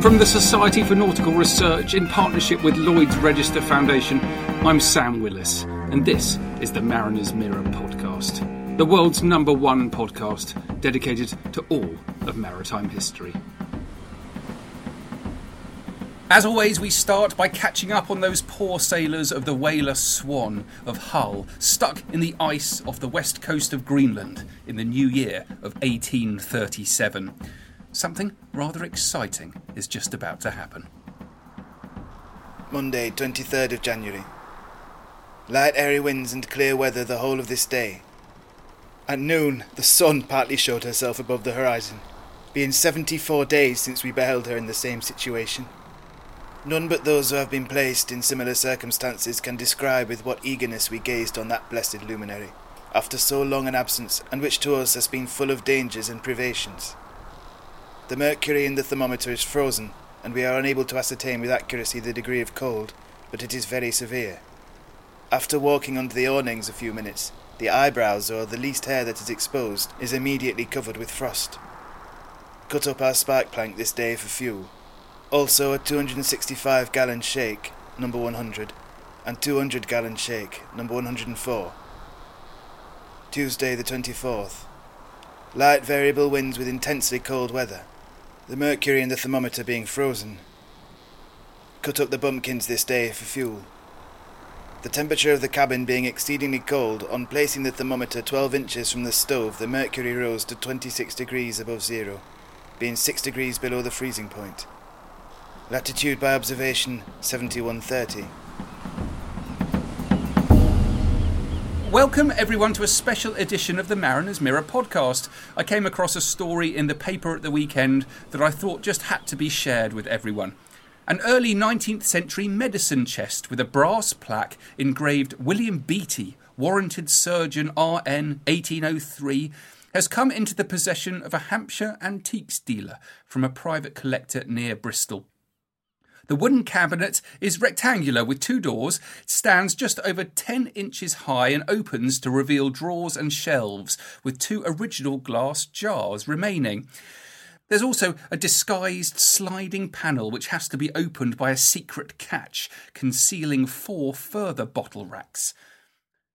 From the Society for Nautical Research in partnership with Lloyd's Register Foundation, I'm Sam Willis, and this is the Mariner's Mirror podcast, the world's number one podcast dedicated to all of maritime history. As always, we start by catching up on those poor sailors of the whaler Swan of Hull, stuck in the ice off the west coast of Greenland in the new year of 1837 something rather exciting is just about to happen. Monday, 23rd of January. Light airy winds and clear weather the whole of this day. At noon, the sun partly showed herself above the horizon, being 74 days since we beheld her in the same situation. None but those who have been placed in similar circumstances can describe with what eagerness we gazed on that blessed luminary, after so long an absence, and which to us has been full of dangers and privations. The mercury in the thermometer is frozen, and we are unable to ascertain with accuracy the degree of cold, but it is very severe. After walking under the awnings a few minutes, the eyebrows or the least hair that is exposed is immediately covered with frost. Cut up our spark plank this day for fuel. Also a 265 gallon shake, number 100, and 200 gallon shake, number 104. Tuesday the 24th. Light variable winds with intensely cold weather the mercury in the thermometer being frozen. Cut up the bumpkins this day for fuel. The temperature of the cabin being exceedingly cold, on placing the thermometer 12 inches from the stove, the mercury rose to 26 degrees above zero, being 6 degrees below the freezing point. Latitude by observation 7130. Welcome, everyone, to a special edition of the Mariner's Mirror podcast. I came across a story in the paper at the weekend that I thought just had to be shared with everyone. An early 19th century medicine chest with a brass plaque engraved William Beatty, warranted surgeon RN 1803, has come into the possession of a Hampshire antiques dealer from a private collector near Bristol. The wooden cabinet is rectangular with two doors, stands just over 10 inches high, and opens to reveal drawers and shelves with two original glass jars remaining. There's also a disguised sliding panel which has to be opened by a secret catch, concealing four further bottle racks.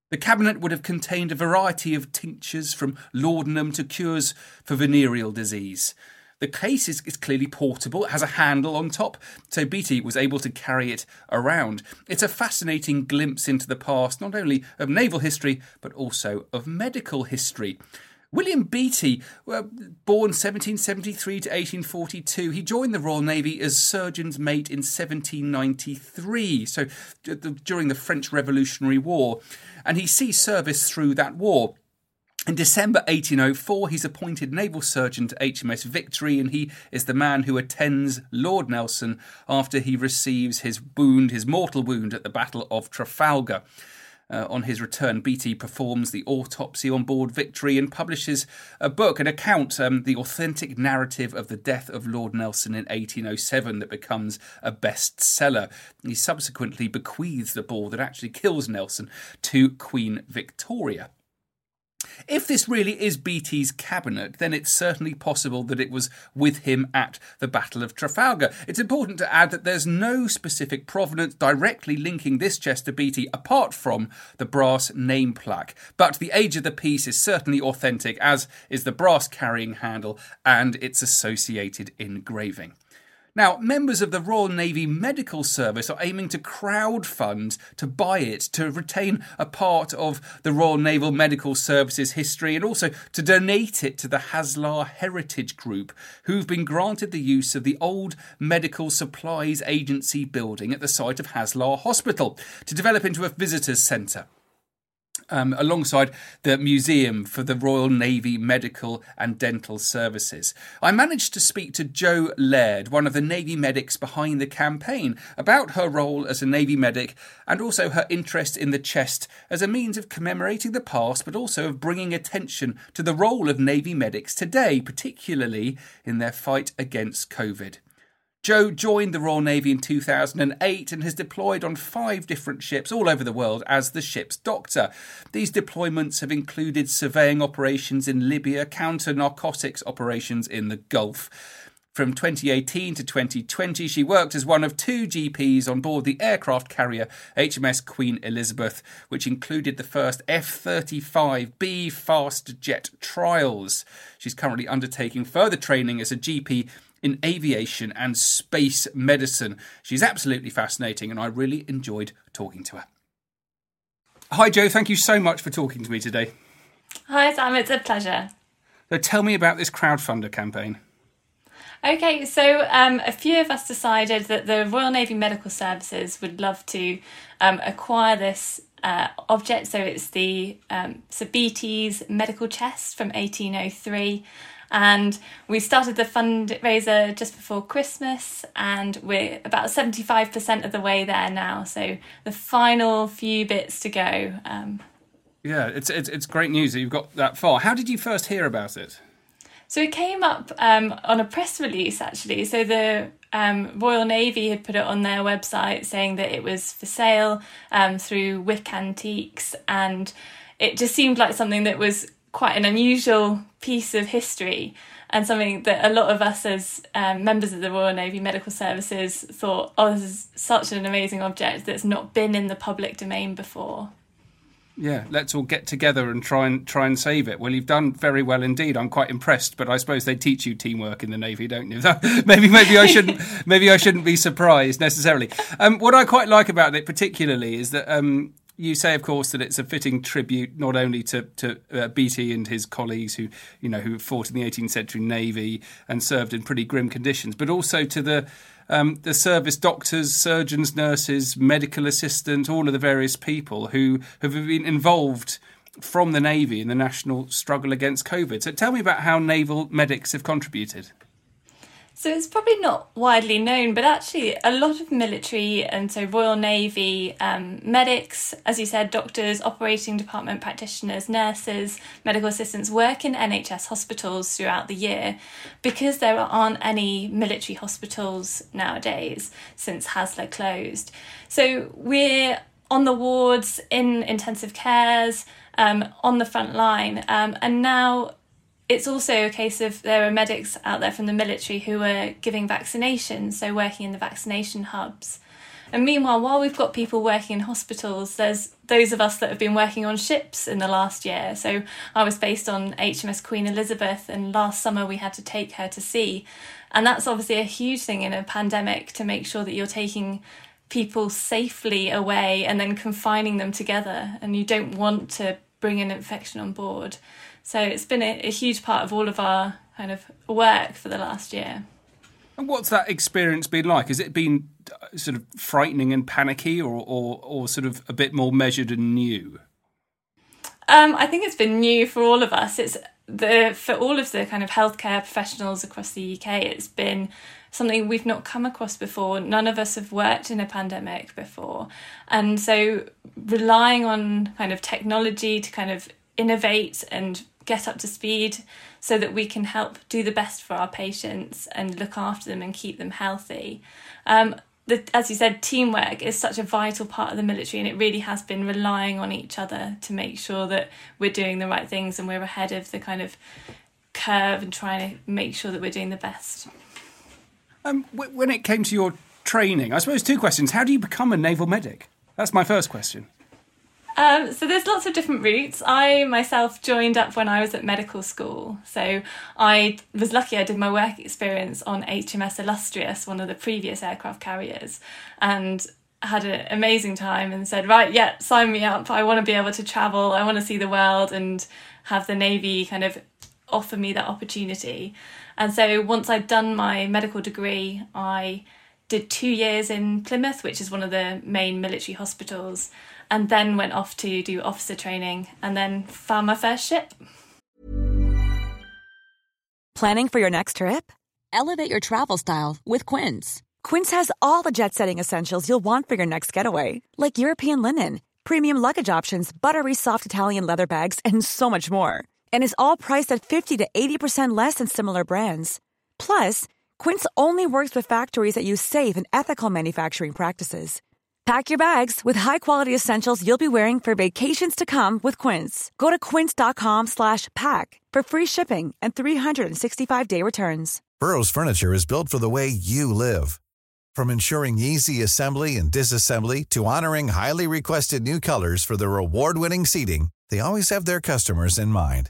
The cabinet would have contained a variety of tinctures from laudanum to cures for venereal disease. The case is, is clearly portable, it has a handle on top, so Beatty was able to carry it around. It's a fascinating glimpse into the past, not only of naval history, but also of medical history. William Beatty, uh, born 1773 to 1842, he joined the Royal Navy as surgeon's mate in 1793, so during the French Revolutionary War, and he sees service through that war. In December 1804, he's appointed naval surgeon to HMS Victory, and he is the man who attends Lord Nelson after he receives his wound, his mortal wound at the Battle of Trafalgar. Uh, on his return, Beatty performs the autopsy on board Victory and publishes a book, an account, um, the authentic narrative of the death of Lord Nelson in 1807, that becomes a bestseller. He subsequently bequeaths the ball that actually kills Nelson to Queen Victoria. If this really is Beatty's cabinet, then it's certainly possible that it was with him at the Battle of Trafalgar. It's important to add that there's no specific provenance directly linking this chest to Beatty apart from the brass name plaque. But the age of the piece is certainly authentic, as is the brass carrying handle and its associated engraving. Now, members of the Royal Navy Medical Service are aiming to crowdfund to buy it, to retain a part of the Royal Naval Medical Service's history, and also to donate it to the Haslar Heritage Group, who've been granted the use of the old Medical Supplies Agency building at the site of Haslar Hospital to develop into a visitors centre um, alongside the Museum for the Royal Navy Medical and Dental Services. I managed to speak to Jo Laird, one of the Navy medics behind the campaign, about her role as a Navy medic and also her interest in the chest as a means of commemorating the past but also of bringing attention to the role of Navy medics today, particularly in their fight against COVID. Jo joined the Royal Navy in 2008 and has deployed on five different ships all over the world as the ship's doctor. These deployments have included surveying operations in Libya, counter narcotics operations in the Gulf. From 2018 to 2020, she worked as one of two GPs on board the aircraft carrier HMS Queen Elizabeth, which included the first F 35B fast jet trials. She's currently undertaking further training as a GP in aviation and space medicine. She's absolutely fascinating, and I really enjoyed talking to her. Hi, Jo. Thank you so much for talking to me today. Hi, Sam. It's a pleasure. So, tell me about this crowdfunder campaign. Okay, so um, a few of us decided that the Royal Navy Medical Services would love to um, acquire this uh, object. So it's the um, medical chest from 1803. And we started the fundraiser just before Christmas, and we're about 75% of the way there now. So the final few bits to go. Um, yeah, it's, it's, it's great news that you've got that far. How did you first hear about it? So it came up um, on a press release, actually. So the um, Royal Navy had put it on their website saying that it was for sale um, through Wick Antiques, and it just seemed like something that was quite an unusual piece of history and something that a lot of us as um, members of the Royal Navy Medical Services thought, oh, this is such an amazing object that's not been in the public domain before. Yeah, let's all get together and try and try and save it. Well, you've done very well indeed. I'm quite impressed, but I suppose they teach you teamwork in the navy, don't you? maybe maybe I shouldn't maybe I shouldn't be surprised necessarily. Um, what I quite like about it particularly is that um, you say, of course, that it's a fitting tribute not only to, to uh, Beatty and his colleagues who, you know, who fought in the 18th century navy and served in pretty grim conditions, but also to the um, the service doctors, surgeons, nurses, medical assistants, all of the various people who have been involved from the navy in the national struggle against COVID. So, tell me about how naval medics have contributed. So it's probably not widely known, but actually a lot of military and so Royal Navy um, medics, as you said, doctors, operating department practitioners, nurses, medical assistants work in NHS hospitals throughout the year because there aren't any military hospitals nowadays since Haslar closed. So we're on the wards in intensive cares, um, on the front line, um, and now it's also a case of there are medics out there from the military who are giving vaccinations, so working in the vaccination hubs. And meanwhile, while we've got people working in hospitals, there's those of us that have been working on ships in the last year. So I was based on HMS Queen Elizabeth, and last summer we had to take her to sea. And that's obviously a huge thing in a pandemic to make sure that you're taking people safely away and then confining them together. And you don't want to bring an infection on board. So it's been a, a huge part of all of our kind of work for the last year. And what's that experience been like? Has it been uh, sort of frightening and panicky, or, or, or sort of a bit more measured and new? Um, I think it's been new for all of us. It's the for all of the kind of healthcare professionals across the UK. It's been something we've not come across before. None of us have worked in a pandemic before, and so relying on kind of technology to kind of innovate and get up to speed so that we can help do the best for our patients and look after them and keep them healthy. Um, the, as you said, teamwork is such a vital part of the military, and it really has been relying on each other to make sure that we're doing the right things and we're ahead of the kind of curve and trying to make sure that we're doing the best. Um, when it came to your training, I suppose two questions. How do you become a naval medic? That's my first question. Um, so there's lots of different routes. I myself joined up when I was at medical school. So I was lucky I did my work experience on HMS Illustrious, one of the previous aircraft carriers, and had an amazing time and said, right, yeah, sign me up. I want to be able to travel. I want to see the world and have the Navy kind of offer me that opportunity. And so once I'd done my medical degree, I did two years in Plymouth, which is one of the main military hospitals and then went off to do officer training and then found my first ship. Planning for your next trip? Elevate your travel style with Quince. Quince has all the jet setting essentials you'll want for your next getaway, like European linen, premium luggage options, buttery soft Italian leather bags, and so much more. And is all priced at 50 to 80% less than similar brands. Plus, Quince only works with factories that use safe and ethical manufacturing practices. Pack your bags with high-quality essentials you'll be wearing for vacations to come with Quince. Go to quince.com slash pack for free shipping and 365-day returns. Burrow's furniture is built for the way you live. From ensuring easy assembly and disassembly to honoring highly requested new colors for their award-winning seating, they always have their customers in mind.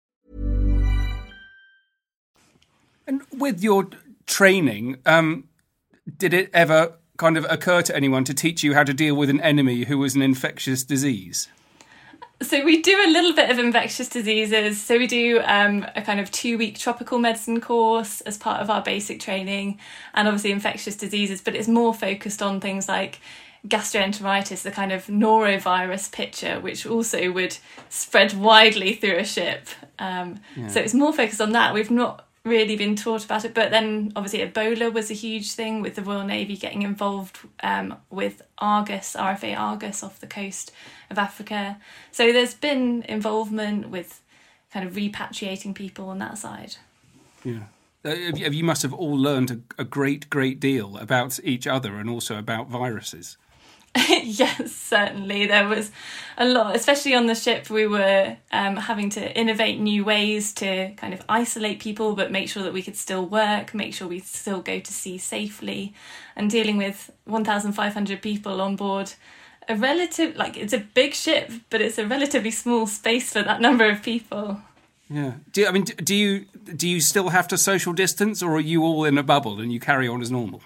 And with your training, um, did it ever kind of occur to anyone to teach you how to deal with an enemy who was an infectious disease? So we do a little bit of infectious diseases. So we do um, a kind of two week tropical medicine course as part of our basic training, and obviously infectious diseases. But it's more focused on things like gastroenteritis, the kind of norovirus picture, which also would spread widely through a ship. Um, yeah. So it's more focused on that. We've not really been taught about it. But then obviously Ebola was a huge thing with the Royal Navy getting involved um, with Argus, RFA Argus off the coast of Africa. So there's been involvement with kind of repatriating people on that side. Yeah. Uh, you must have all learned a, a great, great deal about each other and also about viruses. yes, certainly. There was a lot, especially on the ship, we were um, having to innovate new ways to kind of isolate people, but make sure that we could still work, make sure we still go to sea safely, and dealing with 1,500 people on board a relative, like, it's a big ship, but it's a relatively small space for that number of people. Yeah. Do I mean do you do you still have to social distance, or are you all in a bubble and you carry on as normal?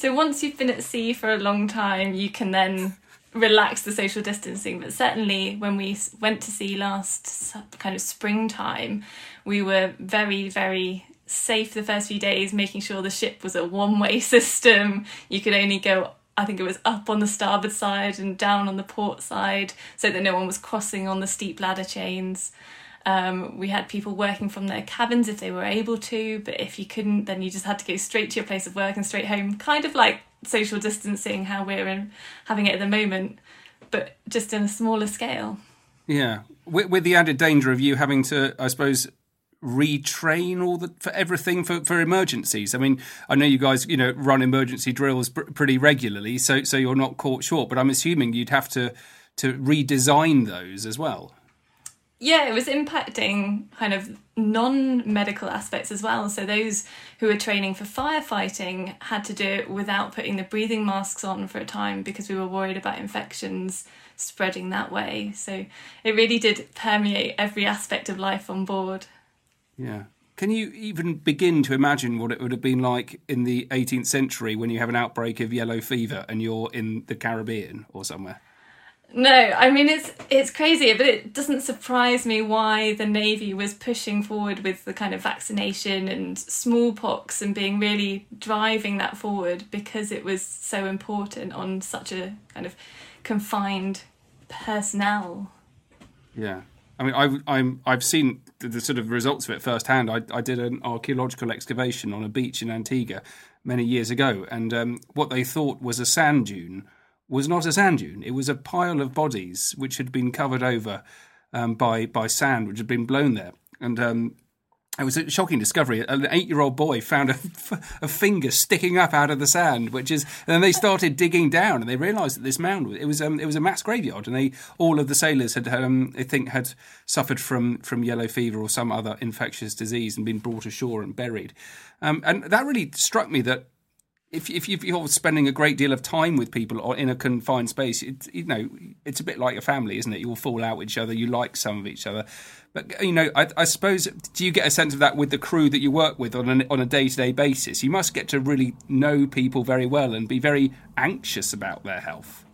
So once you've been at sea for a long time, you can then relax the social distancing. But certainly when we went to sea last kind of springtime, we were very, very safe the first few days, making sure the ship was a one way system. You could only go I think it was up on the starboard side and down on the port side so that no one was crossing on the steep ladder chains. Um, we had people working from their cabins if they were able to, but if you couldn't, then you just had to go straight to your place of work and straight home, kind of like social distancing, how we're in, having it at the moment, but just in a smaller scale. Yeah, with, with the added danger of you having to, I suppose, retrain all the for everything for, for emergencies. I mean, I know you guys, you know, run emergency drills pr- pretty regularly, so so you're not caught short. But I'm assuming you'd have to to redesign those as well yeah, it was impacting kind of non medical aspects as well. So, those who were training for firefighting had to do it without putting the breathing masks on for a time because we were worried about infections spreading that way. So, it really did permeate every aspect of life on board. Yeah. can you even begin to imagine what it would have been like in the 18th century when you have an outbreak of yellow fever and you're in the Caribbean or somewhere? No, I mean it's it's crazy, but it doesn't surprise me why the navy was pushing forward with the kind of vaccination and smallpox and being really driving that forward because it was so important on such a kind of confined personnel. Yeah, I mean, I've I'm, I've seen the, the, sort of results of it firsthand. I I did an archaeological excavation on a beach in Antigua many years ago, and um, what they thought was a sand dune was not a sand dune. It was a pile of bodies which had been covered over um, by by sand, which had been blown there. And um, it was a shocking discovery. An eight-year-old boy found a, a, finger sticking up out of the sand, which is. And then they started digging down, and they realised that this mound it was um, it was a mass graveyard, and they all of the sailors had um, I think had suffered from from yellow fever or some other infectious disease and been brought ashore and buried. Um, and that really struck me that if if you're spending a great deal of time with people or in a confined space, it, you know it's a bit like a family, isn't it? You all fall out with each other, you like some of each other, but you know, I, I suppose do you get a sense of that with the crew that you work with on an, on a day to day basis? You must get to really know people very well and be very anxious about their health.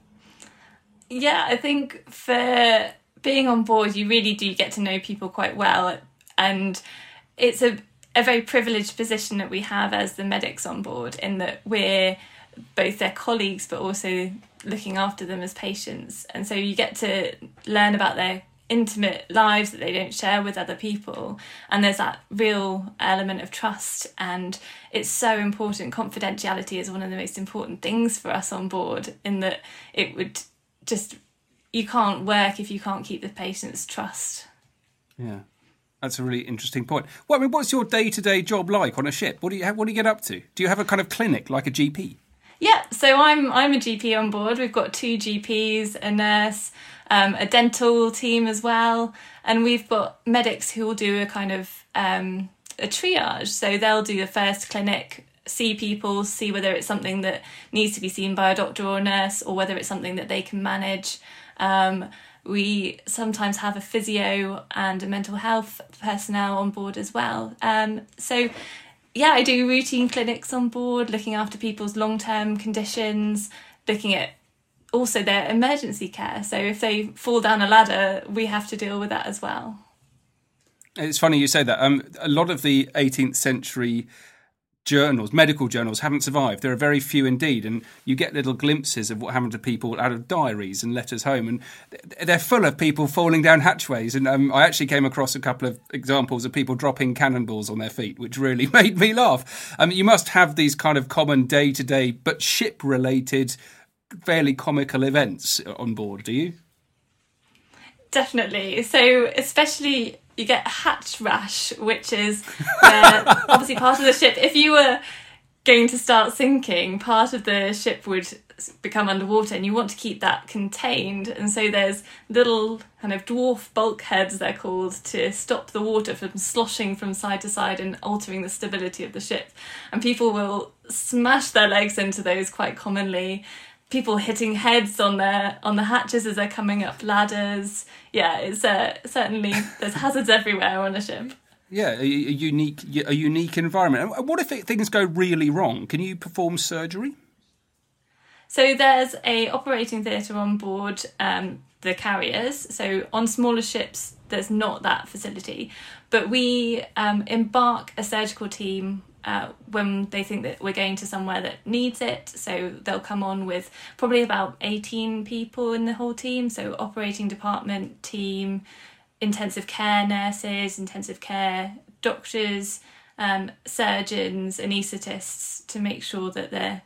Yeah, I think for being on board, you really do get to know people quite well, and it's a a very privileged position that we have as the medics on board in that we're both their colleagues but also looking after them as patients. And so you get to learn about their intimate lives that they don't share with other people. And there's that real element of trust. And it's so important. Confidentiality is one of the most important things for us on board in that it would just you can't work if you can't keep the patient's trust. Yeah that's a really interesting point. Well, I mean, what's your day-to-day job like on a ship? What do you have, what do you get up to? Do you have a kind of clinic like a GP? Yeah, so I'm I'm a GP on board. We've got two GPs, a nurse, um, a dental team as well, and we've got medics who will do a kind of um, a triage. So they'll do the first clinic, see people, see whether it's something that needs to be seen by a doctor or a nurse, or whether it's something that they can manage. Um, we sometimes have a physio and a mental health personnel on board as well. Um, so, yeah, I do routine clinics on board, looking after people's long term conditions, looking at also their emergency care. So, if they fall down a ladder, we have to deal with that as well. It's funny you say that. Um, a lot of the 18th century journals, medical journals, haven't survived. There are very few indeed, and you get little glimpses of what happened to people out of diaries and letters home, and they're full of people falling down hatchways. And um, I actually came across a couple of examples of people dropping cannonballs on their feet, which really made me laugh. Um, you must have these kind of common day to day, but ship related, fairly comical events on board, do you? Definitely. So, especially you get hatch rash, which is where obviously part of the ship, if you were going to start sinking, part of the ship would become underwater and you want to keep that contained. And so there's little kind of dwarf bulkheads, they're called, to stop the water from sloshing from side to side and altering the stability of the ship. And people will smash their legs into those quite commonly people hitting heads on their on the hatches as they're coming up ladders. Yeah, it's uh, certainly there's hazards everywhere on a ship. Yeah, a, a, unique a unique environment. What if it, things go really wrong? Can you perform surgery? So there's a operating theatre on board um, the carriers. So on smaller ships, there's not that facility, but we um, embark a surgical team uh, when they think that we're going to somewhere that needs it. So they'll come on with probably about 18 people in the whole team. So, operating department, team, intensive care nurses, intensive care doctors, um, surgeons, anaesthetists to make sure that they've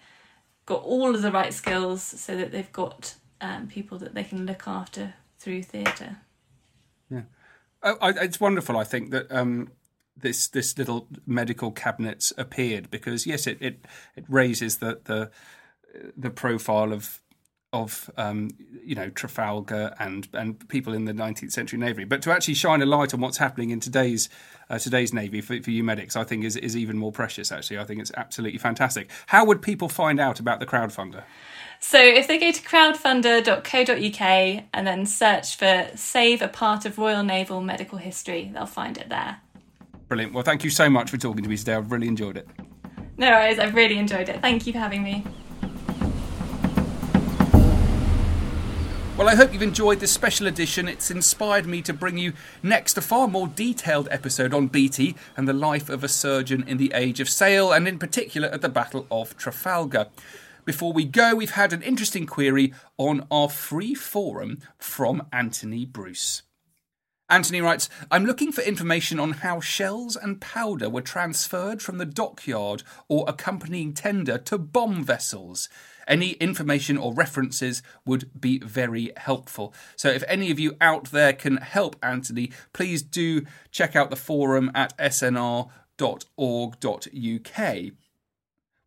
got all of the right skills so that they've got um, people that they can look after through theatre. Yeah. Oh, I, it's wonderful, I think, that um, this this little medical cabinets appeared because yes, it it, it raises the the the profile of of um, you know Trafalgar and and people in the 19th century navy, but to actually shine a light on what's happening in today's uh, today's navy for, for you medics, I think is is even more precious. Actually, I think it's absolutely fantastic. How would people find out about the crowdfunder? So if they go to crowdfunder.co.uk and then search for "Save a Part of Royal Naval Medical History," they'll find it there. Brilliant. Well, thank you so much for talking to me today. I've really enjoyed it. No worries, I've really enjoyed it. Thank you for having me. Well, I hope you've enjoyed this special edition. It's inspired me to bring you next a far more detailed episode on Beatty and the life of a surgeon in the age of sail, and in particular at the Battle of Trafalgar. Before we go, we've had an interesting query on our free forum from Anthony Bruce. Anthony writes, I'm looking for information on how shells and powder were transferred from the dockyard or accompanying tender to bomb vessels. Any information or references would be very helpful. So, if any of you out there can help Anthony, please do check out the forum at snr.org.uk.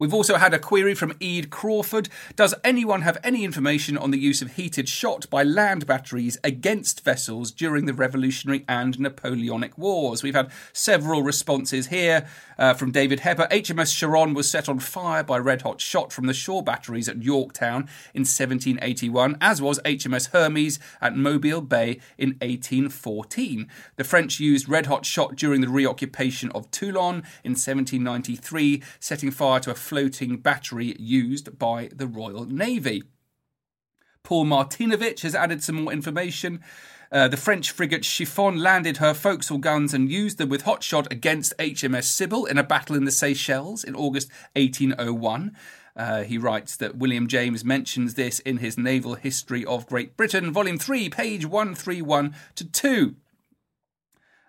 We've also had a query from Ede Crawford. Does anyone have any information on the use of heated shot by land batteries against vessels during the Revolutionary and Napoleonic Wars? We've had several responses here uh, from David Hepper. HMS Charon was set on fire by red hot shot from the shore batteries at Yorktown in 1781, as was HMS Hermes at Mobile Bay in 1814. The French used red hot shot during the reoccupation of Toulon in 1793, setting fire to a floating battery used by the Royal Navy. Paul Martinovich has added some more information. Uh, the French frigate Chiffonne landed her forecastle guns and used them with hot shot against HMS Sybille in a battle in the Seychelles in August 1801. Uh, he writes that William James mentions this in his Naval History of Great Britain, Volume 3, page 131 to 2.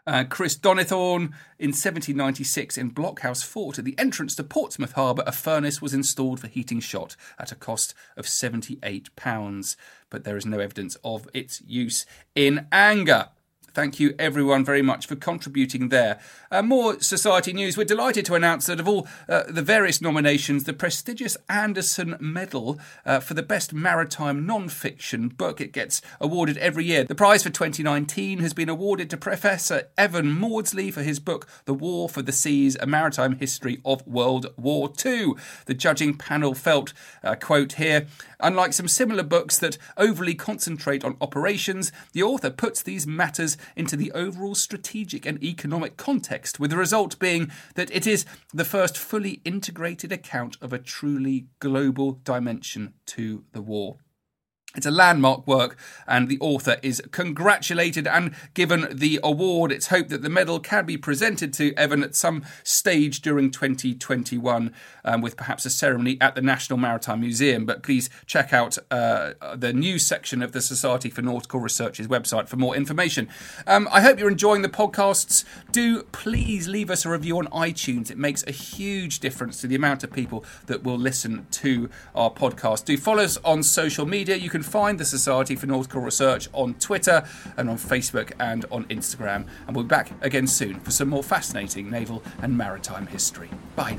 Uh, Chris Donithorne in 1796 in Blockhouse Fort at the entrance to Portsmouth Harbour, a furnace was installed for heating shot at a cost of £78, but there is no evidence of its use in anger. Thank you, everyone, very much for contributing there. Uh, more society news. We're delighted to announce that of all uh, the various nominations, the prestigious Anderson Medal uh, for the best maritime non-fiction book it gets awarded every year. The prize for 2019 has been awarded to Professor Evan Mawdsley for his book *The War for the Seas: A Maritime History of World War II*. The judging panel felt, uh, quote here, unlike some similar books that overly concentrate on operations, the author puts these matters into the overall strategic and economic context, with the result being that it is the first fully integrated account of a truly global dimension to the war. It's a landmark work, and the author is congratulated and given the award. It's hoped that the medal can be presented to Evan at some stage during 2021, um, with perhaps a ceremony at the National Maritime Museum. But please check out uh, the news section of the Society for Nautical Research's website for more information. Um, I hope you're enjoying the podcasts. Do please leave us a review on iTunes. It makes a huge difference to the amount of people that will listen to our podcast. Do follow us on social media. You can find the Society for Nautical Research on Twitter and on Facebook and on Instagram. And we'll be back again soon for some more fascinating naval and maritime history. Bye.